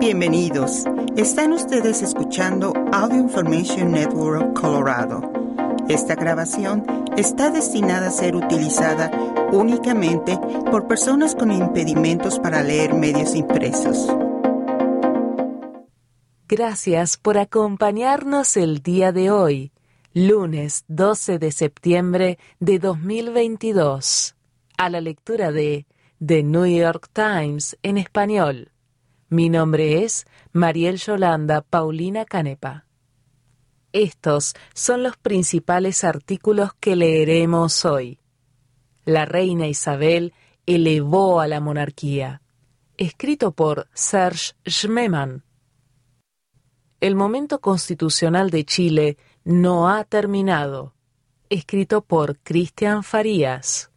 Bienvenidos. Están ustedes escuchando Audio Information Network Colorado. Esta grabación está destinada a ser utilizada únicamente por personas con impedimentos para leer medios impresos. Gracias por acompañarnos el día de hoy, lunes 12 de septiembre de 2022, a la lectura de The New York Times en español. Mi nombre es Mariel Yolanda Paulina Canepa. Estos son los principales artículos que leeremos hoy. La reina Isabel elevó a la monarquía. Escrito por Serge Schmemann. El momento constitucional de Chile no ha terminado. Escrito por Cristian Farías.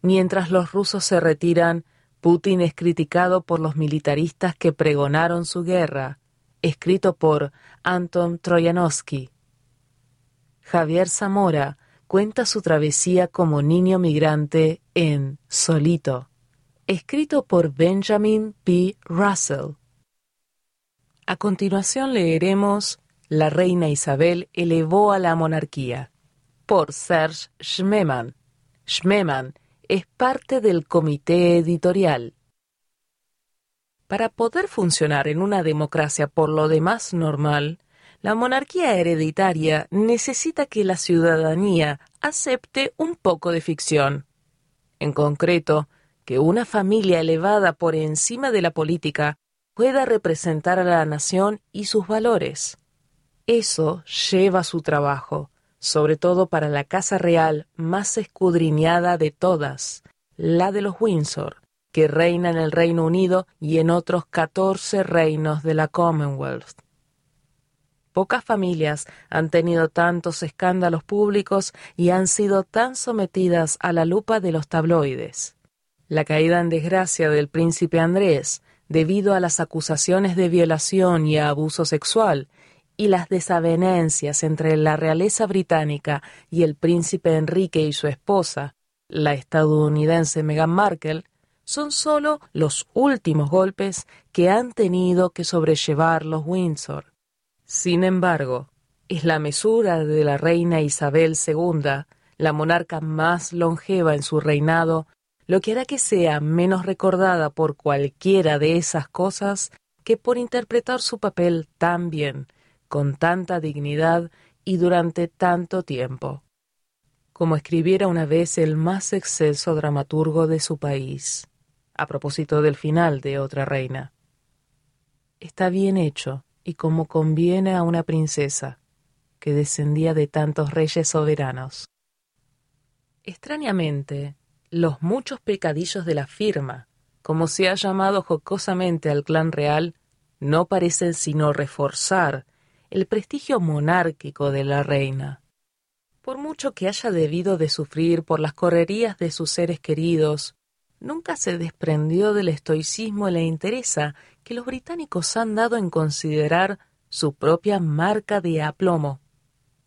Mientras los rusos se retiran, Putin es criticado por los militaristas que pregonaron su guerra, escrito por Anton Troyanovsky. Javier Zamora cuenta su travesía como niño migrante en Solito, escrito por Benjamin P. Russell. A continuación leeremos La reina Isabel elevó a la monarquía, por Serge Schmemann. Schmemann es parte del comité editorial. Para poder funcionar en una democracia por lo demás normal, la monarquía hereditaria necesita que la ciudadanía acepte un poco de ficción. En concreto, que una familia elevada por encima de la política pueda representar a la nación y sus valores. Eso lleva su trabajo, sobre todo para la casa real más escudriñada de todas, la de los Windsor, que reina en el Reino Unido y en otros catorce reinos de la Commonwealth. Pocas familias han tenido tantos escándalos públicos y han sido tan sometidas a la lupa de los tabloides. La caída en desgracia del príncipe Andrés, debido a las acusaciones de violación y abuso sexual, y las desavenencias entre la realeza británica y el príncipe Enrique y su esposa, la estadounidense Meghan Markle, son solo los últimos golpes que han tenido que sobrellevar los Windsor. Sin embargo, es la mesura de la reina Isabel II, la monarca más longeva en su reinado, lo que hará que sea menos recordada por cualquiera de esas cosas que por interpretar su papel tan bien, con tanta dignidad y durante tanto tiempo, como escribiera una vez el más exceso dramaturgo de su país, a propósito del final de otra reina. Está bien hecho y como conviene a una princesa que descendía de tantos reyes soberanos. Extrañamente, los muchos pecadillos de la firma, como se ha llamado jocosamente al clan real, no parecen sino reforzar el prestigio monárquico de la reina. Por mucho que haya debido de sufrir por las correrías de sus seres queridos, nunca se desprendió del estoicismo y la interesa que los británicos han dado en considerar su propia marca de aplomo.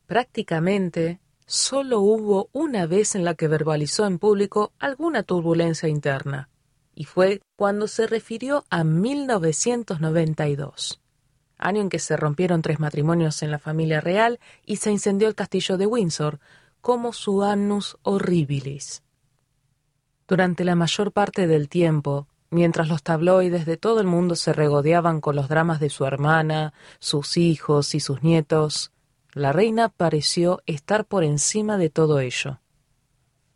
Prácticamente, solo hubo una vez en la que verbalizó en público alguna turbulencia interna, y fue cuando se refirió a 1992 año en que se rompieron tres matrimonios en la familia real y se incendió el castillo de Windsor, como su annus horribilis. Durante la mayor parte del tiempo, mientras los tabloides de todo el mundo se regodeaban con los dramas de su hermana, sus hijos y sus nietos, la reina pareció estar por encima de todo ello.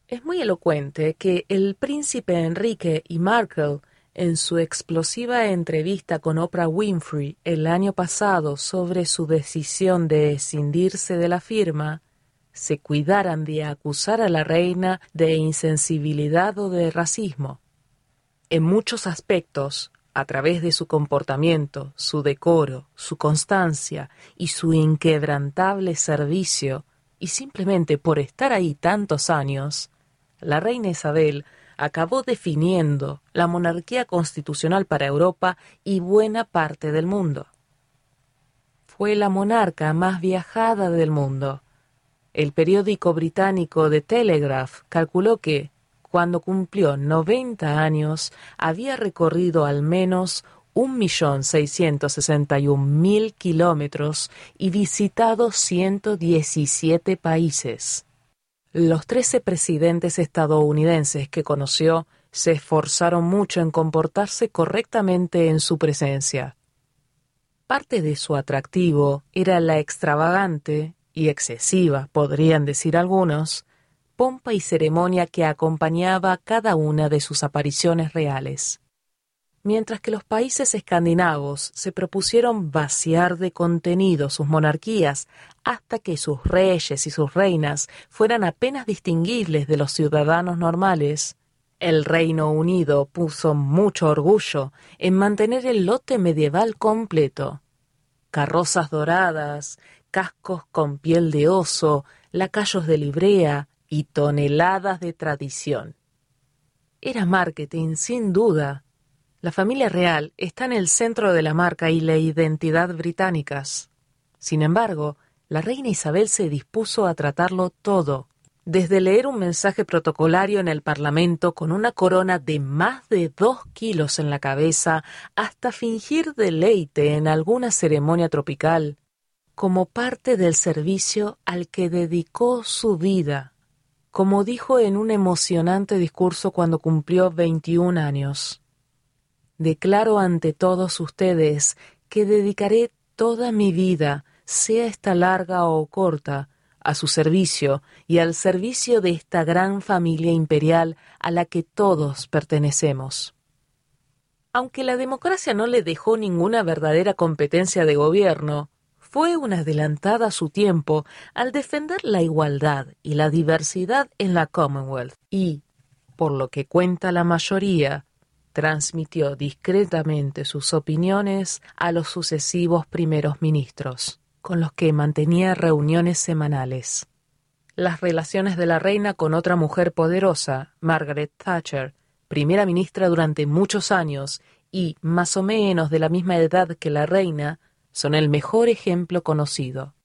Es muy elocuente que el príncipe Enrique y Markle en su explosiva entrevista con Oprah Winfrey el año pasado sobre su decisión de escindirse de la firma, se cuidaran de acusar a la reina de insensibilidad o de racismo. En muchos aspectos, a través de su comportamiento, su decoro, su constancia y su inquebrantable servicio, y simplemente por estar ahí tantos años, la reina Isabel acabó definiendo la monarquía constitucional para Europa y buena parte del mundo. Fue la monarca más viajada del mundo. El periódico británico The Telegraph calculó que, cuando cumplió 90 años, había recorrido al menos 1.661.000 kilómetros y visitado 117 países. Los 13 presidentes estadounidenses que conoció se esforzaron mucho en comportarse correctamente en su presencia. Parte de su atractivo era la extravagante y excesiva, podrían decir algunos, pompa y ceremonia que acompañaba cada una de sus apariciones reales. Mientras que los países escandinavos se propusieron vaciar de contenido sus monarquías hasta que sus reyes y sus reinas fueran apenas distinguibles de los ciudadanos normales, el Reino Unido puso mucho orgullo en mantener el lote medieval completo. Carrozas doradas, cascos con piel de oso, lacayos de librea y toneladas de tradición. Era marketing, sin duda. La familia real está en el centro de la marca y la identidad británicas. Sin embargo, la reina Isabel se dispuso a tratarlo todo, desde leer un mensaje protocolario en el Parlamento con una corona de más de dos kilos en la cabeza hasta fingir deleite en alguna ceremonia tropical, como parte del servicio al que dedicó su vida, como dijo en un emocionante discurso cuando cumplió 21 años. Declaro ante todos ustedes que dedicaré toda mi vida, sea esta larga o corta, a su servicio y al servicio de esta gran familia imperial a la que todos pertenecemos. Aunque la democracia no le dejó ninguna verdadera competencia de gobierno, fue una adelantada a su tiempo al defender la igualdad y la diversidad en la Commonwealth y, por lo que cuenta la mayoría, transmitió discretamente sus opiniones a los sucesivos primeros ministros, con los que mantenía reuniones semanales. Las relaciones de la reina con otra mujer poderosa, Margaret Thatcher, primera ministra durante muchos años y más o menos de la misma edad que la reina, son el mejor ejemplo conocido.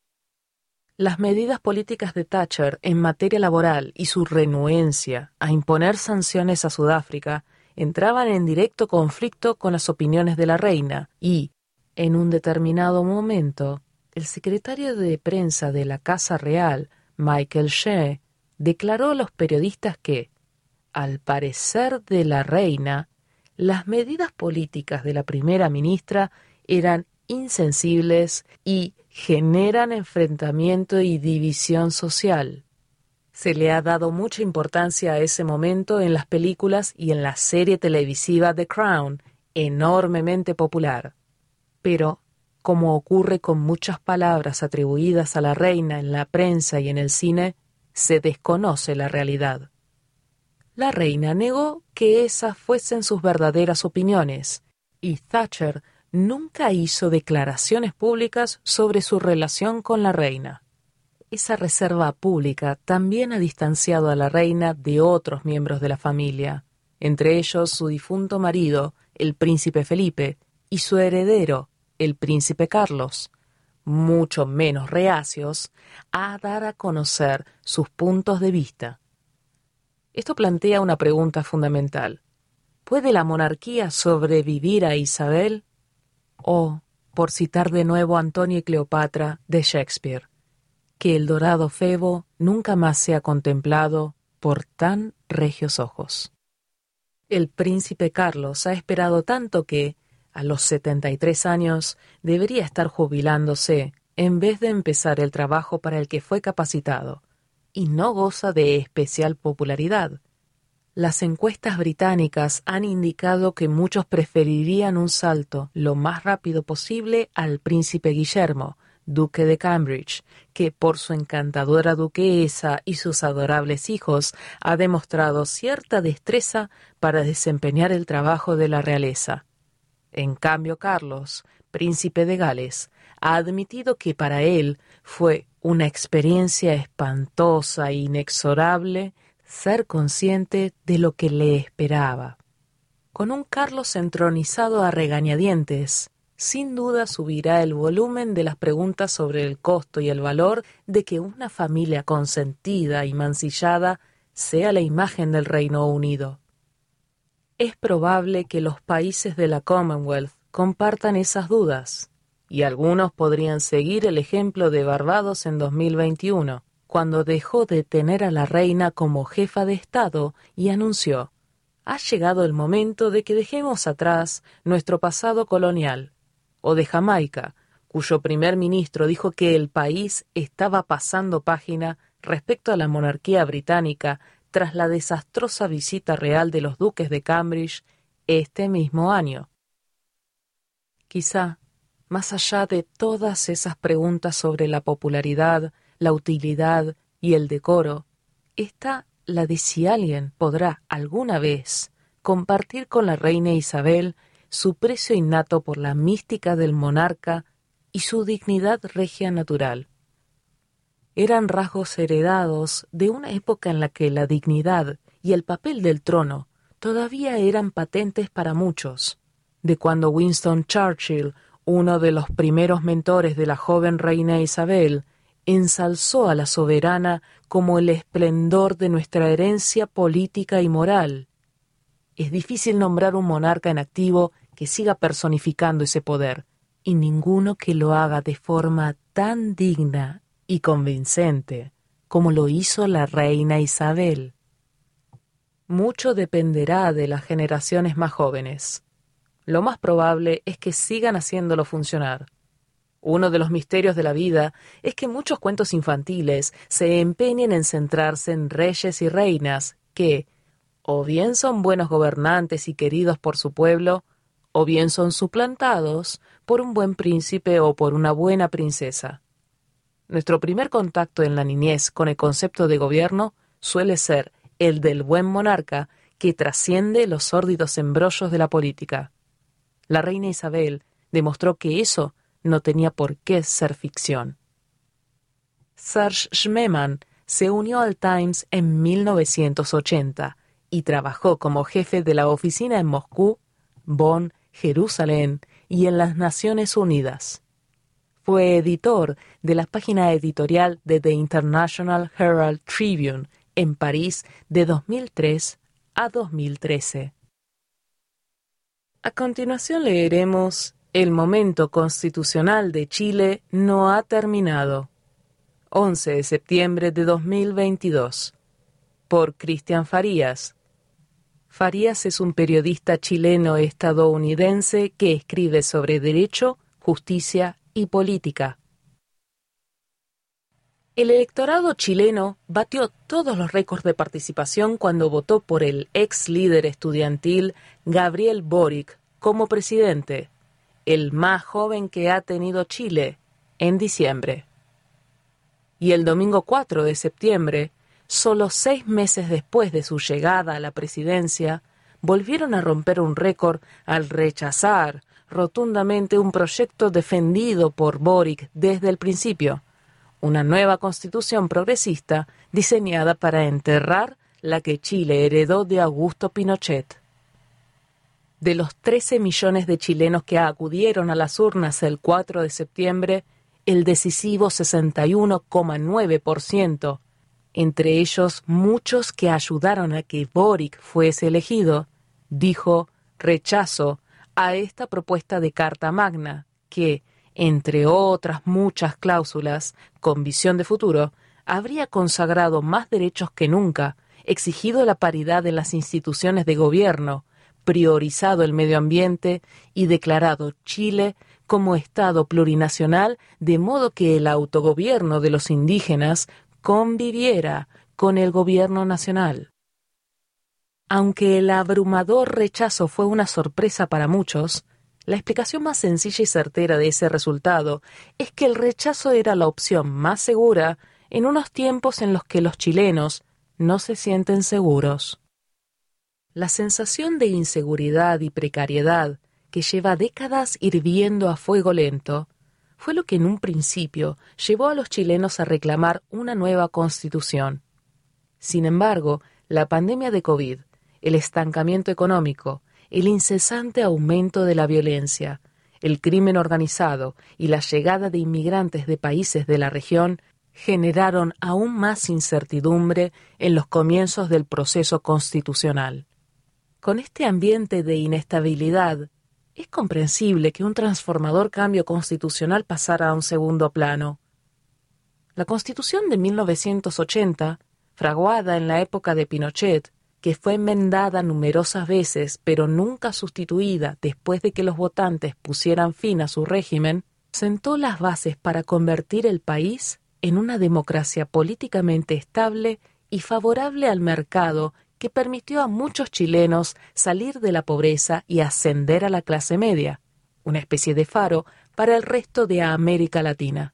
Las medidas políticas de Thatcher en materia laboral y su renuencia a imponer sanciones a Sudáfrica entraban en directo conflicto con las opiniones de la reina y, en un determinado momento, el secretario de prensa de la Casa Real, Michael Shea, declaró a los periodistas que, al parecer de la reina, las medidas políticas de la primera ministra eran insensibles y generan enfrentamiento y división social. Se le ha dado mucha importancia a ese momento en las películas y en la serie televisiva The Crown, enormemente popular. Pero, como ocurre con muchas palabras atribuidas a la reina en la prensa y en el cine, se desconoce la realidad. La reina negó que esas fuesen sus verdaderas opiniones, y Thatcher nunca hizo declaraciones públicas sobre su relación con la reina. Esa reserva pública también ha distanciado a la reina de otros miembros de la familia, entre ellos su difunto marido, el príncipe Felipe, y su heredero, el príncipe Carlos, mucho menos reacios a dar a conocer sus puntos de vista. Esto plantea una pregunta fundamental. ¿Puede la monarquía sobrevivir a Isabel? o, por citar de nuevo a Antonio y Cleopatra de Shakespeare, que el dorado Febo nunca más sea contemplado por tan regios ojos. El príncipe Carlos ha esperado tanto que, a los setenta y tres años, debería estar jubilándose en vez de empezar el trabajo para el que fue capacitado, y no goza de especial popularidad. Las encuestas británicas han indicado que muchos preferirían un salto lo más rápido posible al príncipe Guillermo, duque de Cambridge, que por su encantadora duquesa y sus adorables hijos ha demostrado cierta destreza para desempeñar el trabajo de la realeza. En cambio, Carlos, príncipe de Gales, ha admitido que para él fue una experiencia espantosa e inexorable ser consciente de lo que le esperaba. Con un Carlos entronizado a regañadientes, sin duda subirá el volumen de las preguntas sobre el costo y el valor de que una familia consentida y mancillada sea la imagen del Reino Unido. Es probable que los países de la Commonwealth compartan esas dudas, y algunos podrían seguir el ejemplo de Barbados en 2021, cuando dejó de tener a la reina como jefa de Estado y anunció, ha llegado el momento de que dejemos atrás nuestro pasado colonial, o de Jamaica, cuyo primer ministro dijo que el país estaba pasando página respecto a la monarquía británica tras la desastrosa visita real de los duques de Cambridge este mismo año. Quizá, más allá de todas esas preguntas sobre la popularidad, la utilidad y el decoro, está la de si alguien podrá alguna vez compartir con la reina Isabel su precio innato por la mística del monarca y su dignidad regia natural. Eran rasgos heredados de una época en la que la dignidad y el papel del trono todavía eran patentes para muchos, de cuando Winston Churchill, uno de los primeros mentores de la joven reina Isabel, ensalzó a la soberana como el esplendor de nuestra herencia política y moral. Es difícil nombrar un monarca en activo que siga personificando ese poder, y ninguno que lo haga de forma tan digna y convincente como lo hizo la reina Isabel. Mucho dependerá de las generaciones más jóvenes. Lo más probable es que sigan haciéndolo funcionar. Uno de los misterios de la vida es que muchos cuentos infantiles se empeñen en centrarse en reyes y reinas que, o bien son buenos gobernantes y queridos por su pueblo, o bien son suplantados por un buen príncipe o por una buena princesa. Nuestro primer contacto en la niñez con el concepto de gobierno suele ser el del buen monarca que trasciende los sórdidos embrollos de la política. La reina Isabel demostró que eso no tenía por qué ser ficción. Serge Schmemann se unió al Times en 1980 y trabajó como jefe de la oficina en Moscú, Bonn, Jerusalén y en las Naciones Unidas. Fue editor de la página editorial de The International Herald Tribune en París de 2003 a 2013. A continuación leeremos El momento constitucional de Chile no ha terminado. 11 de septiembre de 2022. Por Cristian Farías, Farías es un periodista chileno-estadounidense que escribe sobre derecho, justicia y política. El electorado chileno batió todos los récords de participación cuando votó por el ex líder estudiantil Gabriel Boric como presidente, el más joven que ha tenido Chile, en diciembre. Y el domingo 4 de septiembre, solo seis meses después de su llegada a la presidencia, volvieron a romper un récord al rechazar rotundamente un proyecto defendido por Boric desde el principio, una nueva constitución progresista diseñada para enterrar la que Chile heredó de Augusto Pinochet. De los 13 millones de chilenos que acudieron a las urnas el 4 de septiembre, el decisivo 61,9% entre ellos muchos que ayudaron a que Boric fuese elegido, dijo rechazo a esta propuesta de Carta Magna, que, entre otras muchas cláusulas, con visión de futuro, habría consagrado más derechos que nunca, exigido la paridad en las instituciones de gobierno, priorizado el medio ambiente y declarado Chile como Estado plurinacional, de modo que el autogobierno de los indígenas conviviera con el gobierno nacional. Aunque el abrumador rechazo fue una sorpresa para muchos, la explicación más sencilla y certera de ese resultado es que el rechazo era la opción más segura en unos tiempos en los que los chilenos no se sienten seguros. La sensación de inseguridad y precariedad que lleva décadas hirviendo a fuego lento fue lo que en un principio llevó a los chilenos a reclamar una nueva constitución. Sin embargo, la pandemia de COVID, el estancamiento económico, el incesante aumento de la violencia, el crimen organizado y la llegada de inmigrantes de países de la región generaron aún más incertidumbre en los comienzos del proceso constitucional. Con este ambiente de inestabilidad, es comprensible que un transformador cambio constitucional pasara a un segundo plano. La Constitución de 1980, fraguada en la época de Pinochet, que fue enmendada numerosas veces pero nunca sustituida después de que los votantes pusieran fin a su régimen, sentó las bases para convertir el país en una democracia políticamente estable y favorable al mercado que permitió a muchos chilenos salir de la pobreza y ascender a la clase media, una especie de faro para el resto de América Latina.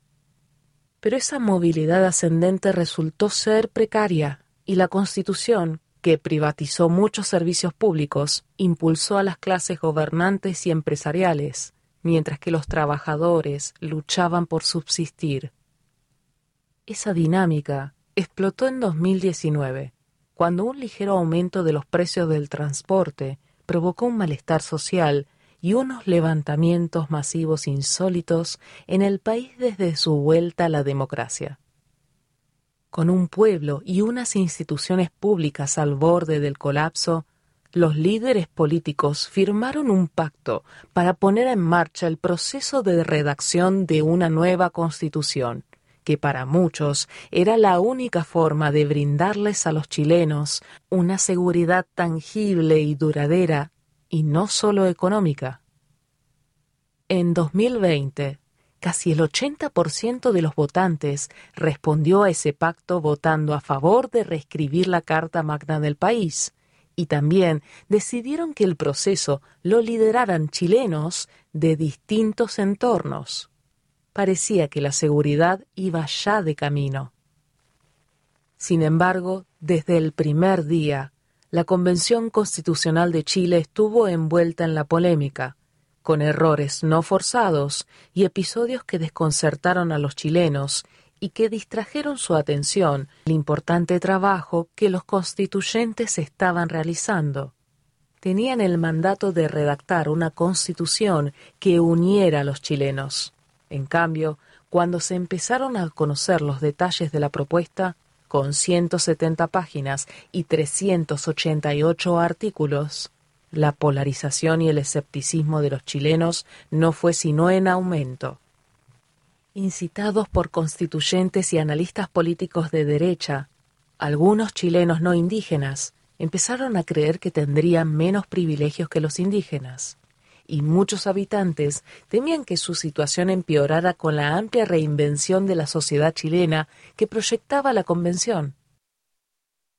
Pero esa movilidad ascendente resultó ser precaria y la Constitución, que privatizó muchos servicios públicos, impulsó a las clases gobernantes y empresariales, mientras que los trabajadores luchaban por subsistir. Esa dinámica explotó en 2019, cuando un ligero aumento de los precios del transporte provocó un malestar social y unos levantamientos masivos insólitos en el país desde su vuelta a la democracia. Con un pueblo y unas instituciones públicas al borde del colapso, los líderes políticos firmaron un pacto para poner en marcha el proceso de redacción de una nueva constitución, que para muchos era la única forma de brindarles a los chilenos una seguridad tangible y duradera, y no solo económica. En 2020, casi el 80% de los votantes respondió a ese pacto votando a favor de reescribir la Carta Magna del país, y también decidieron que el proceso lo lideraran chilenos de distintos entornos. Parecía que la seguridad iba ya de camino. Sin embargo, desde el primer día, la Convención Constitucional de Chile estuvo envuelta en la polémica, con errores no forzados y episodios que desconcertaron a los chilenos y que distrajeron su atención el importante trabajo que los constituyentes estaban realizando. Tenían el mandato de redactar una constitución que uniera a los chilenos. En cambio, cuando se empezaron a conocer los detalles de la propuesta, con 170 páginas y 388 artículos, la polarización y el escepticismo de los chilenos no fue sino en aumento. Incitados por constituyentes y analistas políticos de derecha, algunos chilenos no indígenas empezaron a creer que tendrían menos privilegios que los indígenas, y muchos habitantes temían que su situación empeorara con la amplia reinvención de la sociedad chilena que proyectaba la Convención.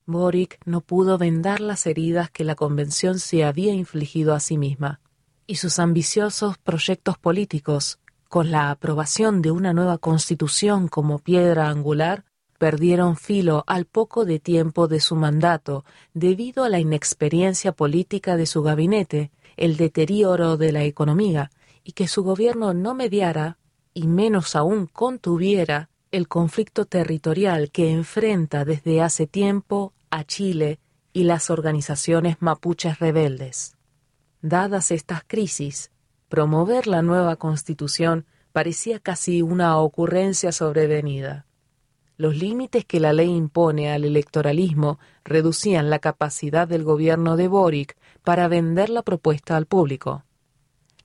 Boric no pudo vendar las heridas que la Convención se había infligido a sí misma, y sus ambiciosos proyectos políticos, con la aprobación de una nueva Constitución como piedra angular, perdieron filo al poco de tiempo de su mandato debido a la inexperiencia política de su gabinete, el deterioro de la economía, y que su gobierno no mediara, y menos aún contuviera, el conflicto territorial que enfrenta desde hace tiempo a Chile y las organizaciones mapuches rebeldes. Dadas estas crisis, promover la nueva constitución parecía casi una ocurrencia sobrevenida. Los límites que la ley impone al electoralismo reducían la capacidad del gobierno de Boric para vender la propuesta al público.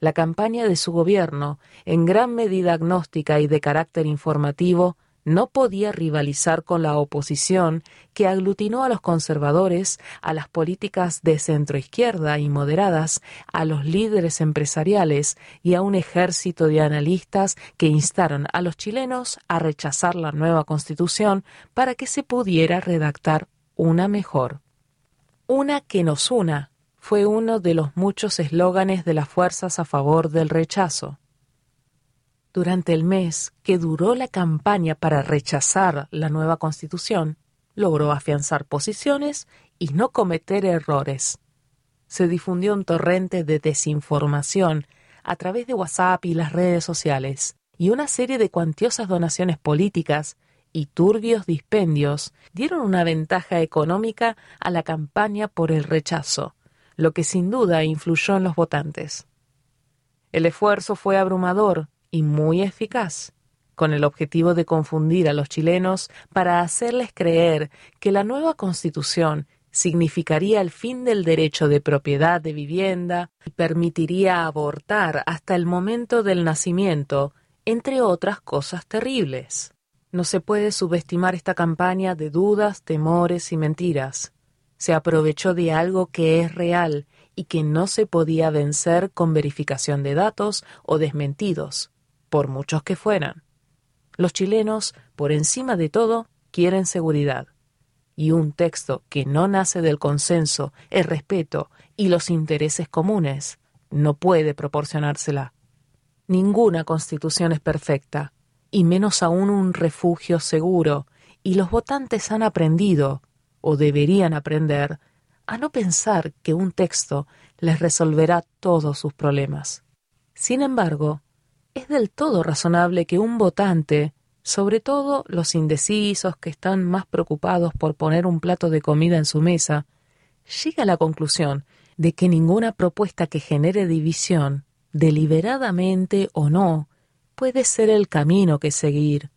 La campaña de su gobierno, en gran medida agnóstica y de carácter informativo, no podía rivalizar con la oposición que aglutinó a los conservadores, a las políticas de centroizquierda y moderadas, a los líderes empresariales y a un ejército de analistas que instaron a los chilenos a rechazar la nueva constitución para que se pudiera redactar una mejor. Una que nos una fue uno de los muchos eslóganes de las fuerzas a favor del rechazo. Durante el mes que duró la campaña para rechazar la nueva constitución, logró afianzar posiciones y no cometer errores. Se difundió un torrente de desinformación a través de WhatsApp y las redes sociales, y una serie de cuantiosas donaciones políticas y turbios dispendios dieron una ventaja económica a la campaña por el rechazo, lo que sin duda influyó en los votantes. El esfuerzo fue abrumador y muy eficaz, con el objetivo de confundir a los chilenos para hacerles creer que la nueva constitución significaría el fin del derecho de propiedad de vivienda y permitiría abortar hasta el momento del nacimiento, entre otras cosas terribles. No se puede subestimar esta campaña de dudas, temores y mentiras. Se aprovechó de algo que es real y que no se podía vencer con verificación de datos o desmentidos, por muchos que fueran. Los chilenos, por encima de todo, quieren seguridad. Y un texto que no nace del consenso, el respeto y los intereses comunes no puede proporcionársela. Ninguna constitución es perfecta, y menos aún un refugio seguro, y los votantes han aprendido, o deberían aprender, a no pensar que un texto les resolverá todos sus problemas. Sin embargo, es del todo razonable que un votante, sobre todo los indecisos que están más preocupados por poner un plato de comida en su mesa, llegue a la conclusión de que ninguna propuesta que genere división, deliberadamente o no, puede ser el camino que seguir.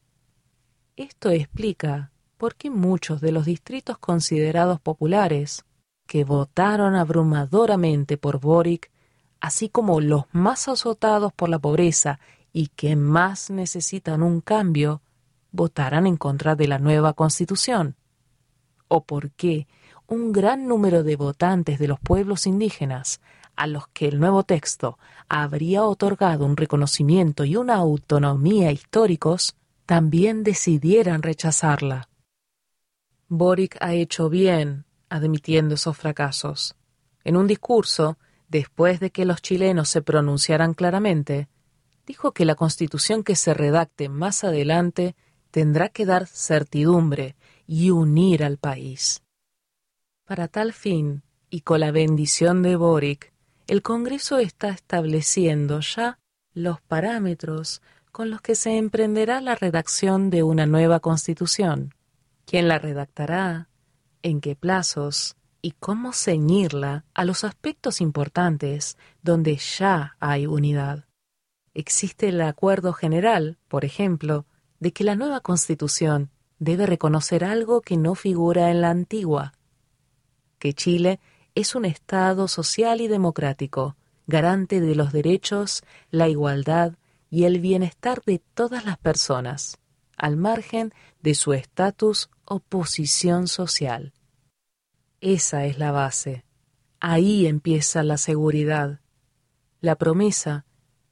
Esto explica por qué muchos de los distritos considerados populares, que votaron abrumadoramente por Boric, así como los más azotados por la pobreza y que más necesitan un cambio, votarán en contra de la nueva Constitución? ¿O por qué un gran número de votantes de los pueblos indígenas, a los que el nuevo texto habría otorgado un reconocimiento y una autonomía históricos, también decidieran rechazarla? Boric ha hecho bien admitiendo esos fracasos. En un discurso, después de que los chilenos se pronunciaran claramente, dijo que la constitución que se redacte más adelante tendrá que dar certidumbre y unir al país. Para tal fin, y con la bendición de Boric, el Congreso está estableciendo ya los parámetros con los que se emprenderá la redacción de una nueva constitución. ¿Quién la redactará? en qué plazos y cómo ceñirla a los aspectos importantes donde ya hay unidad. Existe el acuerdo general, por ejemplo, de que la nueva Constitución debe reconocer algo que no figura en la antigua, que Chile es un Estado social y democrático, garante de los derechos, la igualdad y el bienestar de todas las personas, al margen de su estatus o posición social. Esa es la base. Ahí empieza la seguridad. La promesa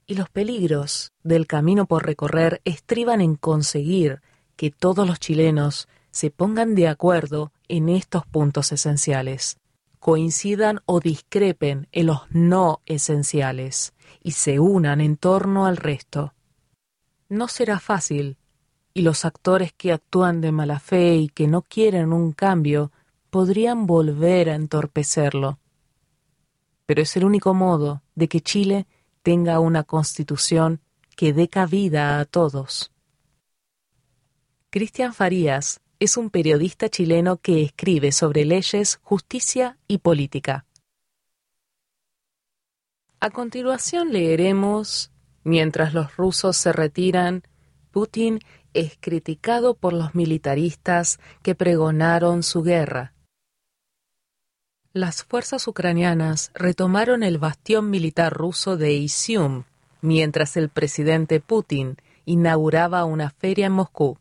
y los peligros del camino por recorrer estriban en conseguir que todos los chilenos se pongan de acuerdo en estos puntos esenciales, coincidan o discrepen en los no esenciales y se unan en torno al resto. No será fácil, y los actores que actúan de mala fe y que no quieren un cambio podrían volver a entorpecerlo. Pero es el único modo de que Chile tenga una constitución que dé cabida a todos. Cristian Farías es un periodista chileno que escribe sobre leyes, justicia y política. A continuación leeremos Mientras los rusos se retiran, Putin es criticado por los militaristas que pregonaron su guerra las fuerzas ucranianas retomaron el bastión militar ruso de Izium, mientras el presidente Putin inauguraba una feria en Moscú.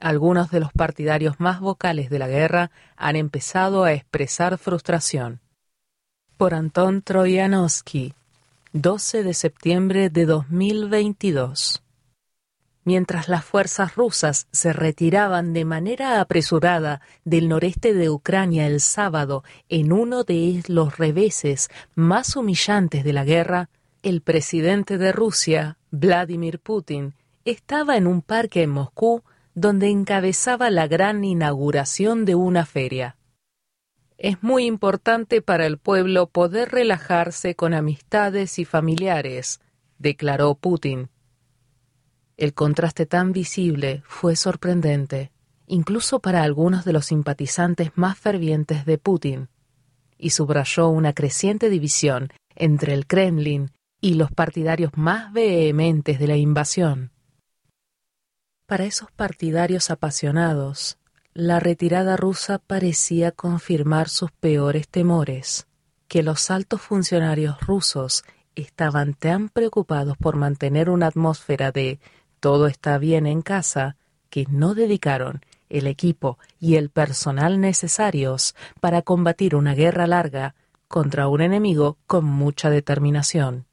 Algunos de los partidarios más vocales de la guerra han empezado a expresar frustración. Por Anton Troyanovsky, 12 de septiembre de 2022 mientras las fuerzas rusas se retiraban de manera apresurada del noreste de Ucrania el sábado en uno de los reveses más humillantes de la guerra, el presidente de Rusia, Vladimir Putin, estaba en un parque en Moscú donde encabezaba la gran inauguración de una feria. Es muy importante para el pueblo poder relajarse con amistades y familiares, declaró Putin el contraste tan visible fue sorprendente, incluso para algunos de los simpatizantes más fervientes de Putin, y subrayó una creciente división entre el Kremlin y los partidarios más vehementes de la invasión. Para esos partidarios apasionados, la retirada rusa parecía confirmar sus peores temores, que los altos funcionarios rusos estaban tan preocupados por mantener una atmósfera de todo está bien en casa que no dedicaron el equipo y el personal necesarios para combatir una guerra larga contra un enemigo con mucha determinación.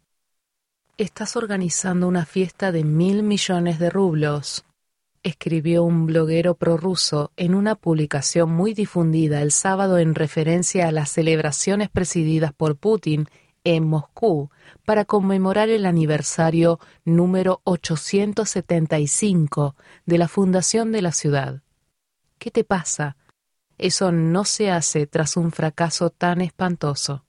Estás organizando una fiesta de mil millones de rublos, escribió un bloguero prorruso en una publicación muy difundida el sábado en referencia a las celebraciones presididas por Putin en Moscú para conmemorar el aniversario número 875 de la fundación de la ciudad. ¿Qué te pasa? Eso no se hace tras un fracaso tan espantoso.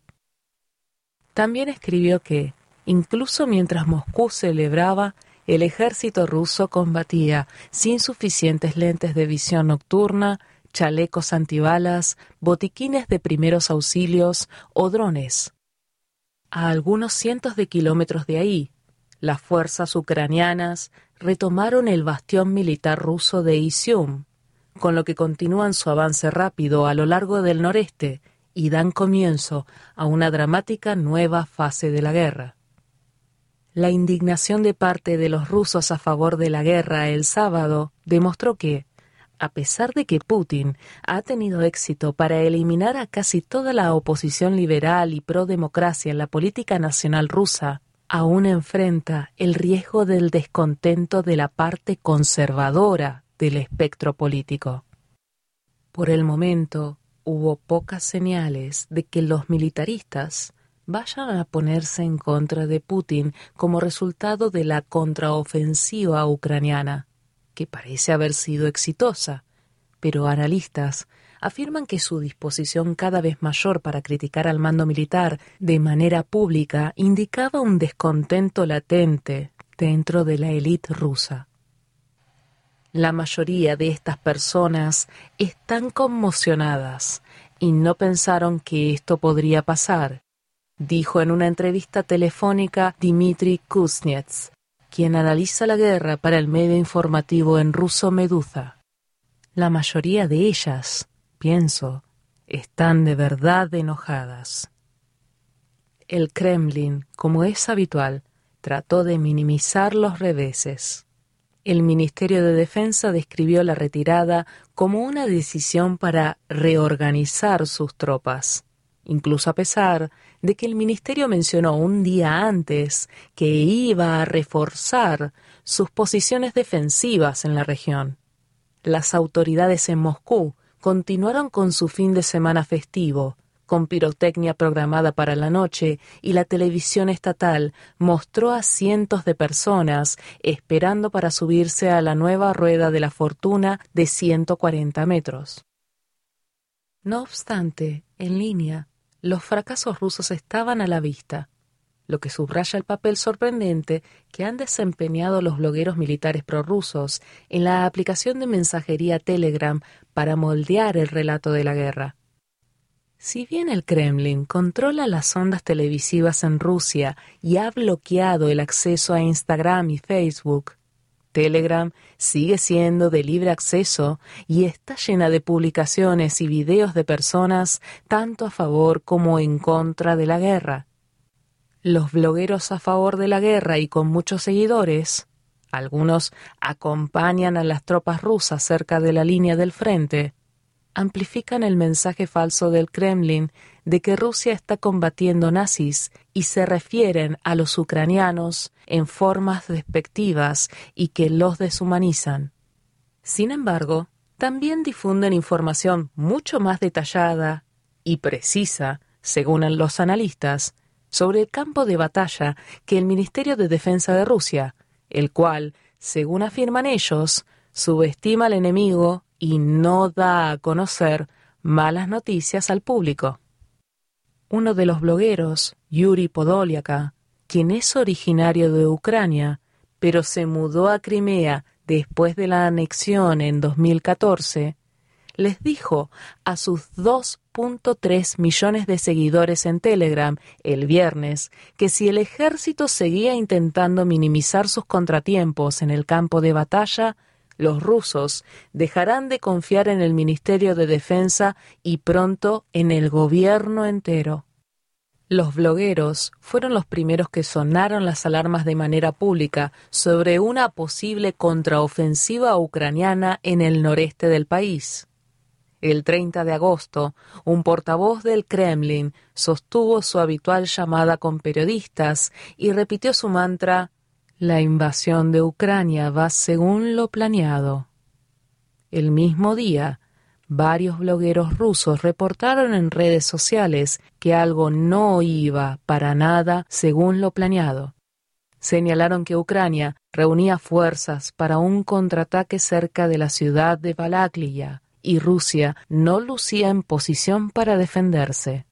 También escribió que, incluso mientras Moscú celebraba, el ejército ruso combatía sin suficientes lentes de visión nocturna, chalecos antibalas, botiquines de primeros auxilios o drones. A algunos cientos de kilómetros de ahí, las fuerzas ucranianas retomaron el bastión militar ruso de Isium, con lo que continúan su avance rápido a lo largo del noreste y dan comienzo a una dramática nueva fase de la guerra. La indignación de parte de los rusos a favor de la guerra el sábado demostró que, a pesar de que Putin ha tenido éxito para eliminar a casi toda la oposición liberal y pro-democracia en la política nacional rusa, aún enfrenta el riesgo del descontento de la parte conservadora del espectro político. Por el momento hubo pocas señales de que los militaristas vayan a ponerse en contra de Putin como resultado de la contraofensiva ucraniana, que parece haber sido exitosa, pero analistas afirman que su disposición cada vez mayor para criticar al mando militar de manera pública indicaba un descontento latente dentro de la élite rusa. La mayoría de estas personas están conmocionadas y no pensaron que esto podría pasar, dijo en una entrevista telefónica Dmitry Kuznets, quien analiza la guerra para el medio informativo en ruso Meduza. La mayoría de ellas, pienso, están de verdad enojadas. El Kremlin, como es habitual, trató de minimizar los reveses. El Ministerio de Defensa describió la retirada como una decisión para reorganizar sus tropas, incluso a pesar de que el Ministerio mencionó un día antes que iba a reforzar sus posiciones defensivas en la región. Las autoridades en Moscú continuaron con su fin de semana festivo, con pirotecnia programada para la noche y la televisión estatal mostró a cientos de personas esperando para subirse a la nueva rueda de la fortuna de 140 metros. No obstante, en línea, los fracasos rusos estaban a la vista, lo que subraya el papel sorprendente que han desempeñado los blogueros militares prorrusos en la aplicación de mensajería Telegram para moldear el relato de la guerra. Si bien el Kremlin controla las ondas televisivas en Rusia y ha bloqueado el acceso a Instagram y Facebook, Telegram sigue siendo de libre acceso y está llena de publicaciones y videos de personas tanto a favor como en contra de la guerra. Los blogueros a favor de la guerra y con muchos seguidores, algunos acompañan a las tropas rusas cerca de la línea del frente, amplifican el mensaje falso del Kremlin de que Rusia está combatiendo nazis y se refieren a los ucranianos en formas despectivas y que los deshumanizan. Sin embargo, también difunden información mucho más detallada y precisa, según los analistas, sobre el campo de batalla que el Ministerio de Defensa de Rusia, el cual, según afirman ellos, subestima al enemigo y no da a conocer malas noticias al público. Uno de los blogueros, Yuri Podoliaka, quien es originario de Ucrania, pero se mudó a Crimea después de la anexión en 2014, les dijo a sus 2.3 millones de seguidores en Telegram el viernes que si el ejército seguía intentando minimizar sus contratiempos en el campo de batalla, los rusos dejarán de confiar en el Ministerio de Defensa y pronto en el gobierno entero. Los blogueros fueron los primeros que sonaron las alarmas de manera pública sobre una posible contraofensiva ucraniana en el noreste del país. El 30 de agosto, un portavoz del Kremlin sostuvo su habitual llamada con periodistas y repitió su mantra La invasión de Ucrania va según lo planeado. El mismo día, Varios blogueros rusos reportaron en redes sociales que algo no iba para nada según lo planeado. Señalaron que Ucrania reunía fuerzas para un contraataque cerca de la ciudad de Balaklia y Rusia no lucía en posición para defenderse.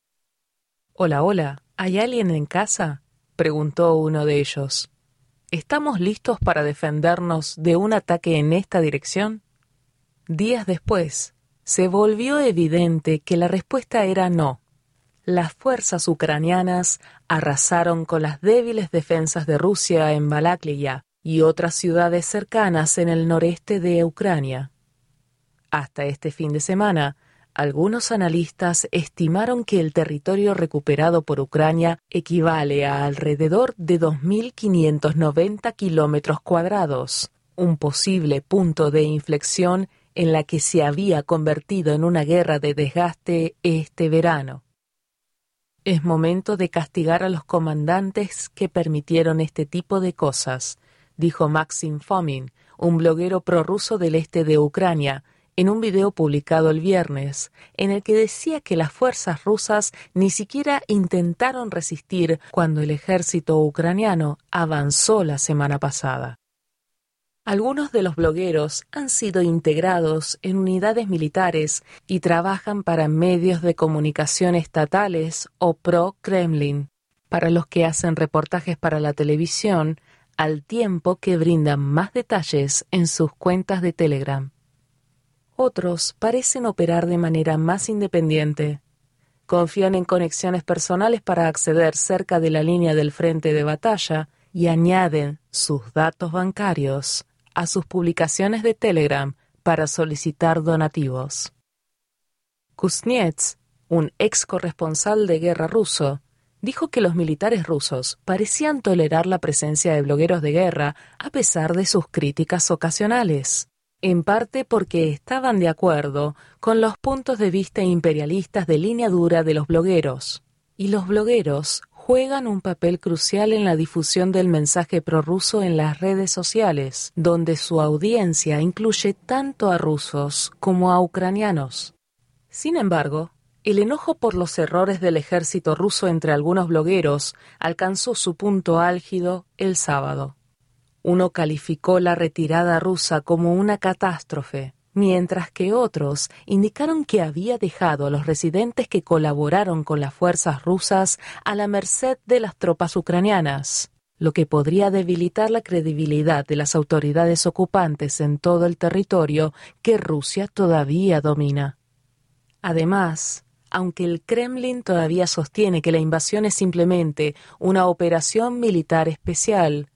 Hola, hola, ¿hay alguien en casa? preguntó uno de ellos. ¿Estamos listos para defendernos de un ataque en esta dirección? Días después, se volvió evidente que la respuesta era no. Las fuerzas ucranianas arrasaron con las débiles defensas de Rusia en Balaklia y otras ciudades cercanas en el noreste de Ucrania. Hasta este fin de semana, algunos analistas estimaron que el territorio recuperado por Ucrania equivale a alrededor de 2.590 kilómetros cuadrados, un posible punto de inflexión en la que se había convertido en una guerra de desgaste este verano. Es momento de castigar a los comandantes que permitieron este tipo de cosas, dijo Maxim Fomin, un bloguero prorruso del este de Ucrania, en un video publicado el viernes, en el que decía que las fuerzas rusas ni siquiera intentaron resistir cuando el ejército ucraniano avanzó la semana pasada. Algunos de los blogueros han sido integrados en unidades militares y trabajan para medios de comunicación estatales o pro-Kremlin, para los que hacen reportajes para la televisión, al tiempo que brindan más detalles en sus cuentas de Telegram. Otros parecen operar de manera más independiente. Confían en conexiones personales para acceder cerca de la línea del frente de batalla y añaden sus datos bancarios a sus publicaciones de Telegram para solicitar donativos. Kuznets, un ex corresponsal de guerra ruso, dijo que los militares rusos parecían tolerar la presencia de blogueros de guerra a pesar de sus críticas ocasionales, en parte porque estaban de acuerdo con los puntos de vista imperialistas de línea dura de los blogueros. Y los blogueros juegan un papel crucial en la difusión del mensaje prorruso en las redes sociales, donde su audiencia incluye tanto a rusos como a ucranianos. Sin embargo, el enojo por los errores del ejército ruso entre algunos blogueros alcanzó su punto álgido el sábado. Uno calificó la retirada rusa como una catástrofe, mientras que otros indicaron que había dejado a los residentes que colaboraron con las fuerzas rusas a la merced de las tropas ucranianas, lo que podría debilitar la credibilidad de las autoridades ocupantes en todo el territorio que Rusia todavía domina. Además, aunque el Kremlin todavía sostiene que la invasión es simplemente una operación militar especial,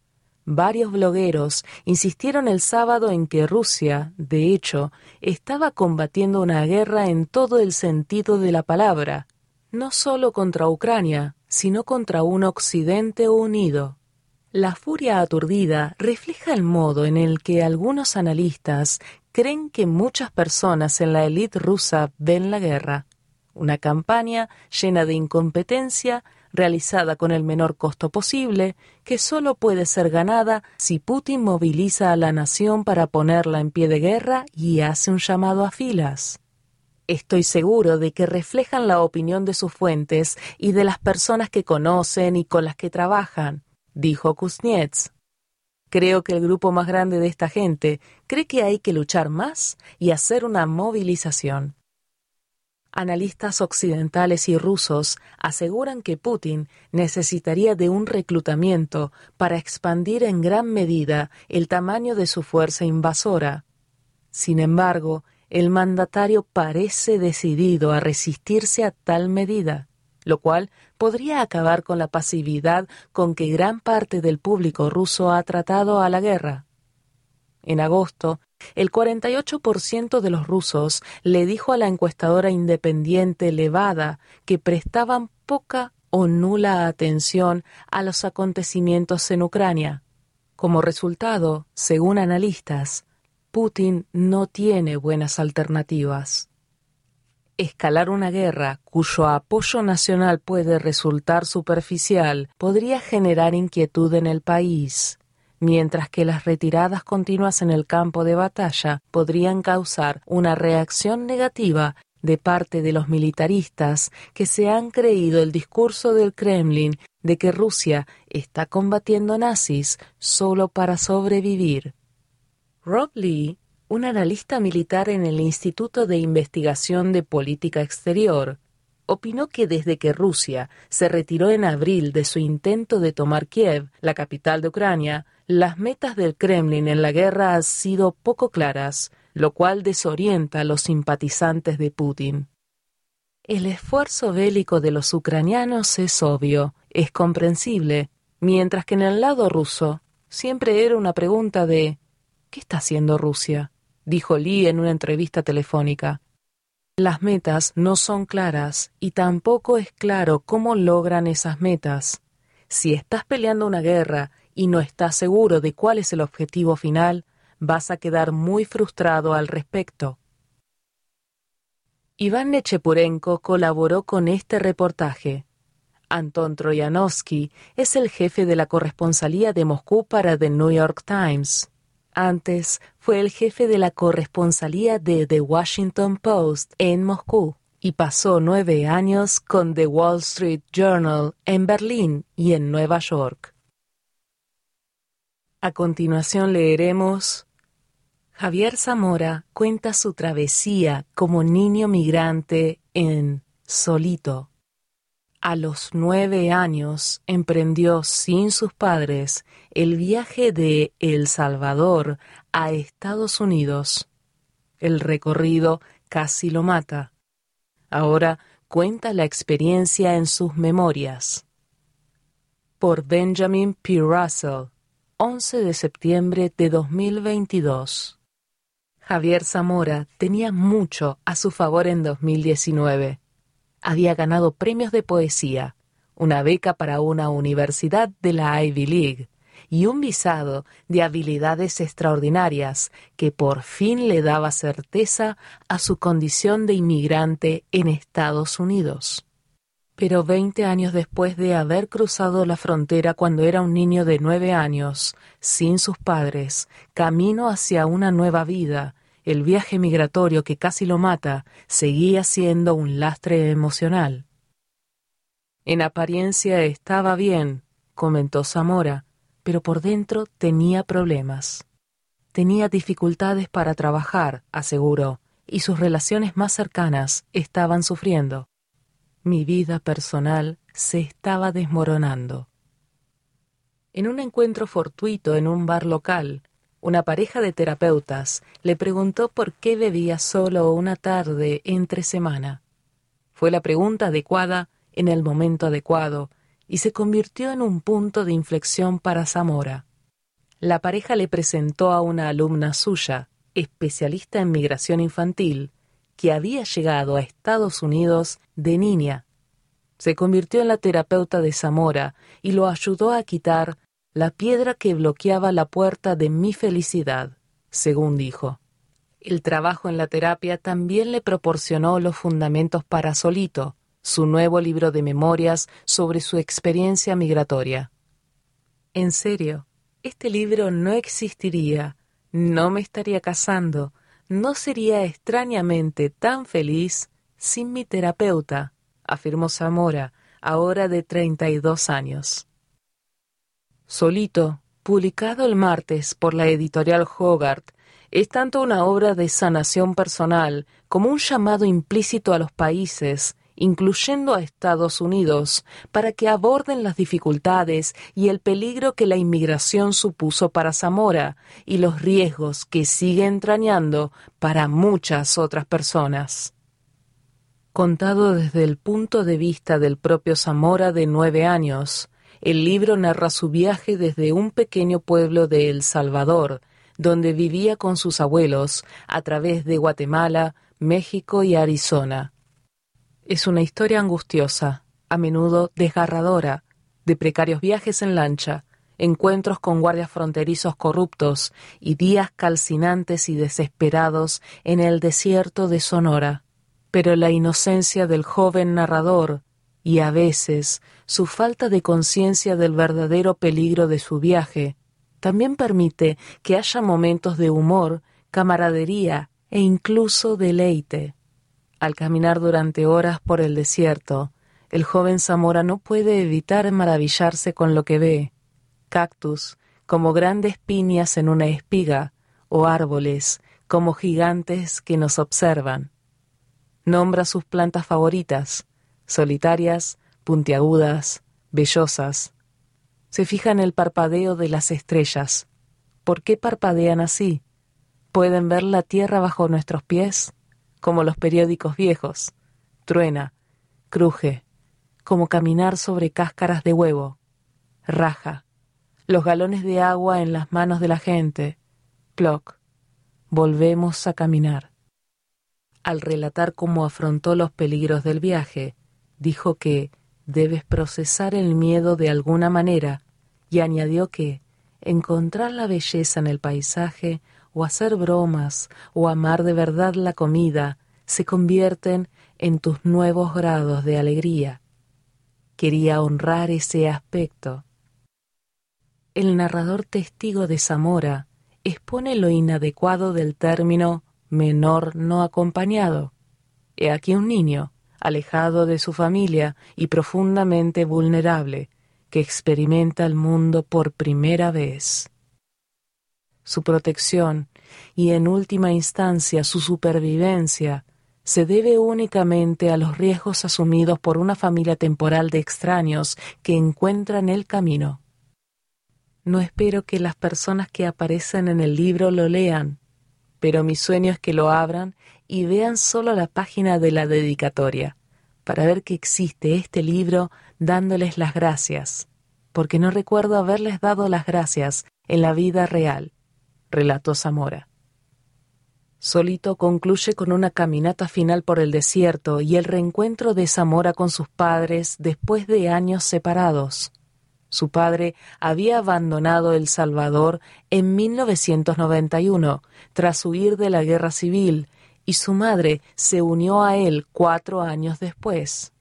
Varios blogueros insistieron el sábado en que Rusia, de hecho, estaba combatiendo una guerra en todo el sentido de la palabra, no solo contra Ucrania, sino contra un Occidente unido. La furia aturdida refleja el modo en el que algunos analistas creen que muchas personas en la élite rusa ven la guerra, una campaña llena de incompetencia realizada con el menor costo posible, que solo puede ser ganada si Putin moviliza a la nación para ponerla en pie de guerra y hace un llamado a filas. Estoy seguro de que reflejan la opinión de sus fuentes y de las personas que conocen y con las que trabajan, dijo Kuznets. Creo que el grupo más grande de esta gente cree que hay que luchar más y hacer una movilización. Analistas occidentales y rusos aseguran que Putin necesitaría de un reclutamiento para expandir en gran medida el tamaño de su fuerza invasora. Sin embargo, el mandatario parece decidido a resistirse a tal medida, lo cual podría acabar con la pasividad con que gran parte del público ruso ha tratado a la guerra. En agosto, El 48% de los rusos le dijo a la encuestadora independiente Levada que prestaban poca o nula atención a los acontecimientos en Ucrania. Como resultado, según analistas, Putin no tiene buenas alternativas. Escalar una guerra cuyo apoyo nacional puede resultar superficial podría generar inquietud en el país mientras que las retiradas continuas en el campo de batalla podrían causar una reacción negativa de parte de los militaristas que se han creído el discurso del Kremlin de que Rusia está combatiendo nazis solo para sobrevivir. Rob Lee, un analista militar en el Instituto de Investigación de Política Exterior, opinó que desde que Rusia se retiró en abril de su intento de tomar Kiev, la capital de Ucrania, las metas del Kremlin en la guerra han sido poco claras, lo cual desorienta a los simpatizantes de Putin. El esfuerzo bélico de los ucranianos es obvio, es comprensible, mientras que en el lado ruso siempre era una pregunta de ¿qué está haciendo Rusia? dijo Lee en una entrevista telefónica. Las metas no son claras y tampoco es claro cómo logran esas metas. Si estás peleando una guerra y no estás seguro de cuál es el objetivo final, vas a quedar muy frustrado al respecto. Iván Nechepurenko colaboró con este reportaje. Anton Troyanovsky es el jefe de la corresponsalía de Moscú para The New York Times. Antes fue el jefe de la corresponsalía de The Washington Post en Moscú y pasó nueve años con The Wall Street Journal en Berlín y en Nueva York. A continuación leeremos Javier Zamora cuenta su travesía como niño migrante en Solito. A los nueve años emprendió sin sus padres el viaje de El Salvador a Estados Unidos. El recorrido casi lo mata. Ahora cuenta la experiencia en sus memorias. Por Benjamin P. Russell 11 de septiembre de 2022. Javier Zamora tenía mucho a su favor en 2019. Había ganado premios de poesía, una beca para una universidad de la Ivy League y un visado de habilidades extraordinarias que por fin le daba certeza a su condición de inmigrante en Estados Unidos. Pero veinte años después de haber cruzado la frontera cuando era un niño de nueve años, sin sus padres, camino hacia una nueva vida, el viaje migratorio que casi lo mata seguía siendo un lastre emocional. En apariencia estaba bien, comentó Zamora, pero por dentro tenía problemas. Tenía dificultades para trabajar, aseguró, y sus relaciones más cercanas estaban sufriendo mi vida personal se estaba desmoronando. En un encuentro fortuito en un bar local, una pareja de terapeutas le preguntó por qué bebía solo una tarde entre semana. Fue la pregunta adecuada en el momento adecuado y se convirtió en un punto de inflexión para Zamora. La pareja le presentó a una alumna suya, especialista en migración infantil, que había llegado a Estados Unidos de niña. Se convirtió en la terapeuta de Zamora y lo ayudó a quitar la piedra que bloqueaba la puerta de mi felicidad, según dijo. El trabajo en la terapia también le proporcionó los fundamentos para Solito, su nuevo libro de memorias sobre su experiencia migratoria. En serio, este libro no existiría, no me estaría casando, no sería extrañamente tan feliz sin mi terapeuta, afirmó Zamora, ahora de treinta y dos años. Solito, publicado el martes por la editorial Hogarth, es tanto una obra de sanación personal como un llamado implícito a los países, incluyendo a Estados Unidos, para que aborden las dificultades y el peligro que la inmigración supuso para Zamora y los riesgos que sigue entrañando para muchas otras personas. Contado desde el punto de vista del propio Zamora de nueve años, el libro narra su viaje desde un pequeño pueblo de El Salvador, donde vivía con sus abuelos a través de Guatemala, México y Arizona. Es una historia angustiosa, a menudo desgarradora, de precarios viajes en lancha, encuentros con guardias fronterizos corruptos y días calcinantes y desesperados en el desierto de Sonora. Pero la inocencia del joven narrador y a veces su falta de conciencia del verdadero peligro de su viaje también permite que haya momentos de humor, camaradería e incluso deleite. Al caminar durante horas por el desierto, el joven Zamora no puede evitar maravillarse con lo que ve, cactus como grandes piñas en una espiga, o árboles como gigantes que nos observan. Nombra sus plantas favoritas, solitarias, puntiagudas, vellosas. Se fija en el parpadeo de las estrellas. ¿Por qué parpadean así? ¿Pueden ver la tierra bajo nuestros pies? Como los periódicos viejos. Truena, cruje, como caminar sobre cáscaras de huevo. Raja, los galones de agua en las manos de la gente. Ploc. Volvemos a caminar. Al relatar cómo afrontó los peligros del viaje, dijo que debes procesar el miedo de alguna manera y añadió que encontrar la belleza en el paisaje o hacer bromas o amar de verdad la comida se convierten en tus nuevos grados de alegría. Quería honrar ese aspecto el narrador testigo de Zamora expone lo inadecuado del término menor no acompañado. He aquí un niño, alejado de su familia y profundamente vulnerable, que experimenta el mundo por primera vez. Su protección y en última instancia su supervivencia se debe únicamente a los riesgos asumidos por una familia temporal de extraños que encuentran el camino. No espero que las personas que aparecen en el libro lo lean, pero mi sueño es que lo abran y vean solo la página de la dedicatoria, para ver que existe este libro dándoles las gracias, porque no recuerdo haberles dado las gracias en la vida real, relató Zamora. Solito concluye con una caminata final por el desierto y el reencuentro de Zamora con sus padres después de años separados. Su padre había abandonado El Salvador en 1991 tras huir de la guerra civil y su madre se unió a él cuatro años después.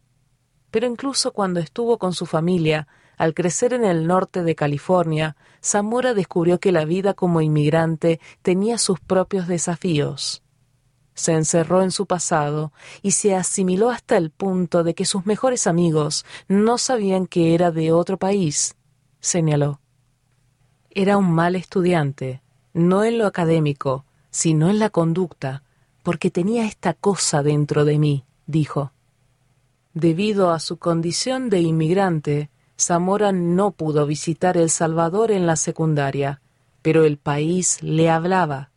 Pero incluso cuando estuvo con su familia, al crecer en el norte de California, Zamora descubrió que la vida como inmigrante tenía sus propios desafíos. Se encerró en su pasado y se asimiló hasta el punto de que sus mejores amigos no sabían que era de otro país, señaló. Era un mal estudiante, no en lo académico, sino en la conducta, porque tenía esta cosa dentro de mí, dijo. Debido a su condición de inmigrante, Zamora no pudo visitar El Salvador en la secundaria, pero el país le hablaba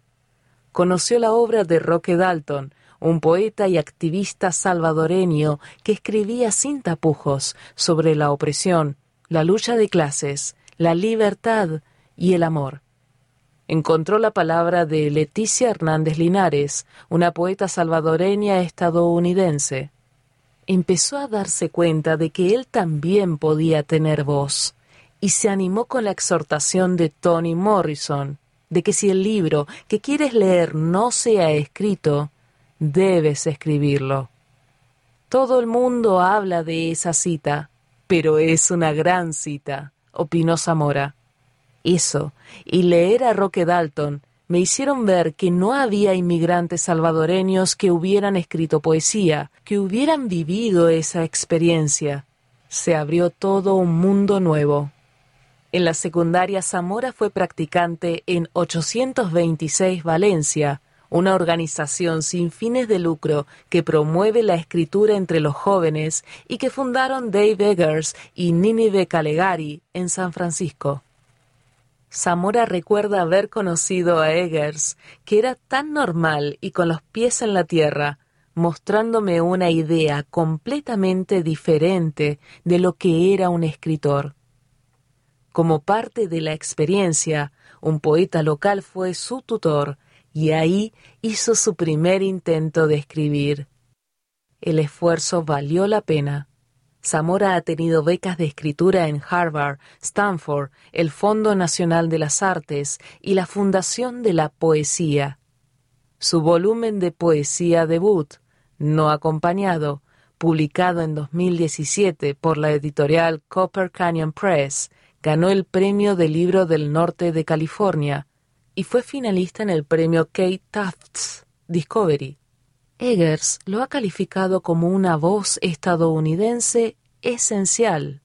conoció la obra de Roque Dalton, un poeta y activista salvadoreño que escribía sin tapujos sobre la opresión, la lucha de clases, la libertad y el amor. Encontró la palabra de Leticia Hernández Linares, una poeta salvadoreña estadounidense. Empezó a darse cuenta de que él también podía tener voz, y se animó con la exhortación de Toni Morrison, de que si el libro que quieres leer no se ha escrito, debes escribirlo. Todo el mundo habla de esa cita, pero es una gran cita, opinó Zamora. Eso, y leer a Roque Dalton, me hicieron ver que no había inmigrantes salvadoreños que hubieran escrito poesía, que hubieran vivido esa experiencia. Se abrió todo un mundo nuevo. En la secundaria Zamora fue practicante en 826 Valencia, una organización sin fines de lucro que promueve la escritura entre los jóvenes y que fundaron Dave Eggers y Ninive Calegari en San Francisco. Zamora recuerda haber conocido a Eggers, que era tan normal y con los pies en la tierra, mostrándome una idea completamente diferente de lo que era un escritor. Como parte de la experiencia, un poeta local fue su tutor y ahí hizo su primer intento de escribir. El esfuerzo valió la pena. Zamora ha tenido becas de escritura en Harvard, Stanford, el Fondo Nacional de las Artes y la Fundación de la Poesía. Su volumen de poesía debut, No acompañado, publicado en 2017 por la editorial Copper Canyon Press, ganó el Premio del Libro del Norte de California y fue finalista en el Premio Kate Tufts Discovery. Eggers lo ha calificado como una voz estadounidense esencial.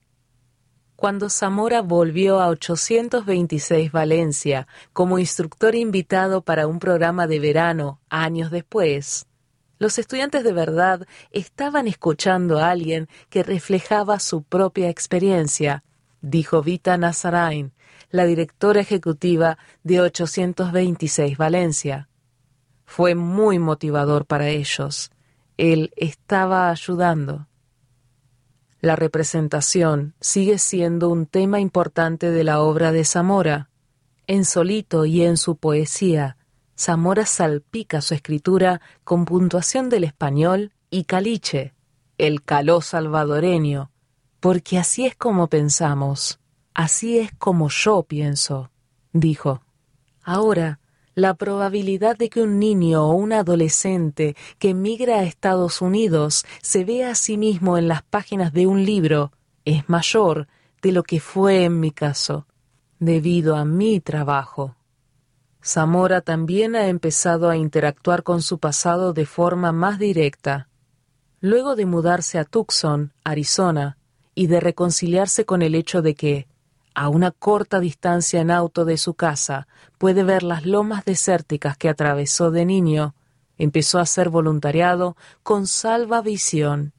Cuando Zamora volvió a 826 Valencia como instructor invitado para un programa de verano años después, los estudiantes de verdad estaban escuchando a alguien que reflejaba su propia experiencia, dijo Vita Nazarain, la directora ejecutiva de 826 Valencia. Fue muy motivador para ellos. Él estaba ayudando. La representación sigue siendo un tema importante de la obra de Zamora. En Solito y en su poesía, Zamora salpica su escritura con puntuación del español y caliche, el caló salvadoreño, porque así es como pensamos, así es como yo pienso, dijo. Ahora, la probabilidad de que un niño o un adolescente que migra a Estados Unidos se vea a sí mismo en las páginas de un libro es mayor de lo que fue en mi caso, debido a mi trabajo. Zamora también ha empezado a interactuar con su pasado de forma más directa. Luego de mudarse a Tucson, Arizona, y de reconciliarse con el hecho de que, a una corta distancia en auto de su casa, puede ver las lomas desérticas que atravesó de niño, empezó a hacer voluntariado con Salva Visión,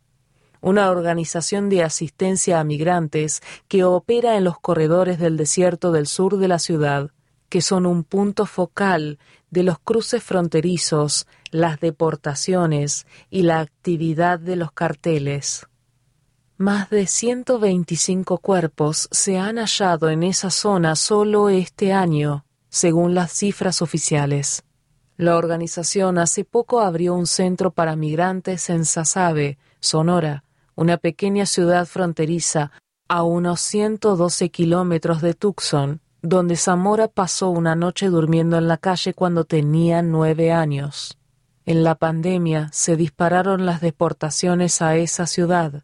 una organización de asistencia a migrantes que opera en los corredores del desierto del sur de la ciudad que son un punto focal de los cruces fronterizos, las deportaciones y la actividad de los carteles. Más de 125 cuerpos se han hallado en esa zona solo este año, según las cifras oficiales. La organización hace poco abrió un centro para migrantes en Sasabe, Sonora, una pequeña ciudad fronteriza a unos 112 kilómetros de Tucson, donde Zamora pasó una noche durmiendo en la calle cuando tenía nueve años. En la pandemia se dispararon las deportaciones a esa ciudad.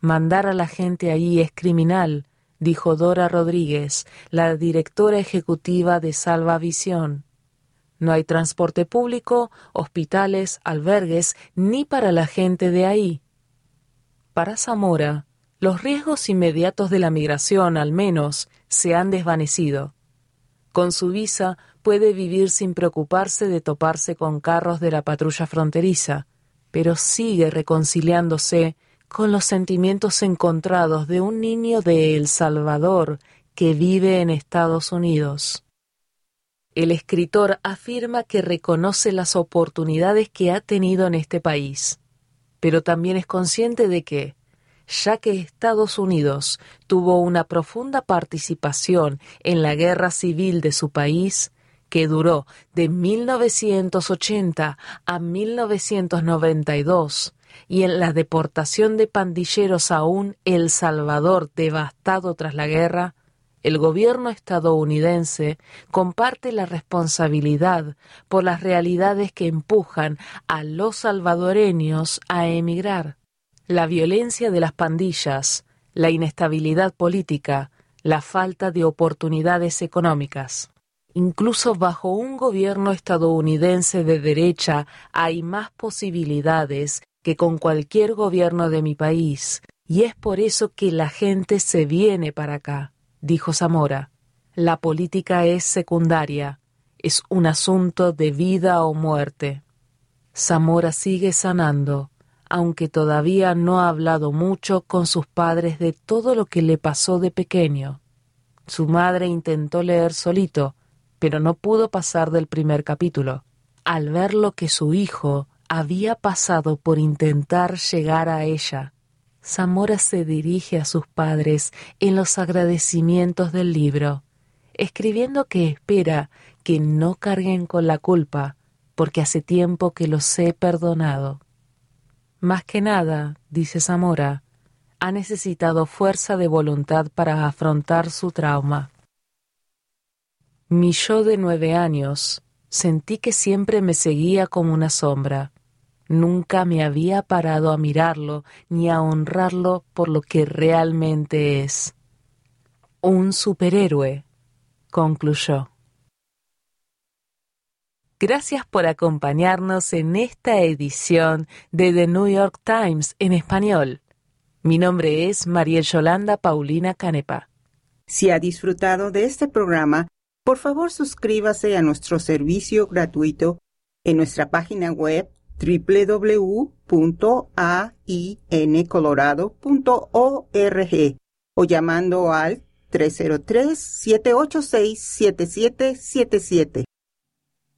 Mandar a la gente allí es criminal, dijo Dora Rodríguez, la directora ejecutiva de Salvavisión. No hay transporte público, hospitales, albergues, ni para la gente de ahí. Para Zamora, los riesgos inmediatos de la migración, al menos, se han desvanecido. Con su visa puede vivir sin preocuparse de toparse con carros de la patrulla fronteriza, pero sigue reconciliándose con los sentimientos encontrados de un niño de El Salvador que vive en Estados Unidos. El escritor afirma que reconoce las oportunidades que ha tenido en este país, pero también es consciente de que, ya que Estados Unidos tuvo una profunda participación en la guerra civil de su país, que duró de 1980 a 1992, y en la deportación de pandilleros a un El Salvador devastado tras la guerra, el gobierno estadounidense comparte la responsabilidad por las realidades que empujan a los salvadoreños a emigrar la violencia de las pandillas, la inestabilidad política, la falta de oportunidades económicas. Incluso bajo un gobierno estadounidense de derecha hay más posibilidades que con cualquier gobierno de mi país, y es por eso que la gente se viene para acá, dijo Zamora. La política es secundaria, es un asunto de vida o muerte. Zamora sigue sanando, aunque todavía no ha hablado mucho con sus padres de todo lo que le pasó de pequeño. Su madre intentó leer solito, pero no pudo pasar del primer capítulo. Al ver lo que su hijo había pasado por intentar llegar a ella, Zamora se dirige a sus padres en los agradecimientos del libro, escribiendo que espera que no carguen con la culpa, porque hace tiempo que los he perdonado. Más que nada, dice Zamora, ha necesitado fuerza de voluntad para afrontar su trauma. Mi yo de nueve años sentí que siempre me seguía como una sombra. Nunca me había parado a mirarlo ni a honrarlo por lo que realmente es. Un superhéroe, concluyó. Gracias por acompañarnos en esta edición de The New York Times en español. Mi nombre es María Yolanda Paulina Canepa. Si ha disfrutado de este programa, por favor suscríbase a nuestro servicio gratuito en nuestra página web www.aincolorado.org o llamando al 303-786-7777.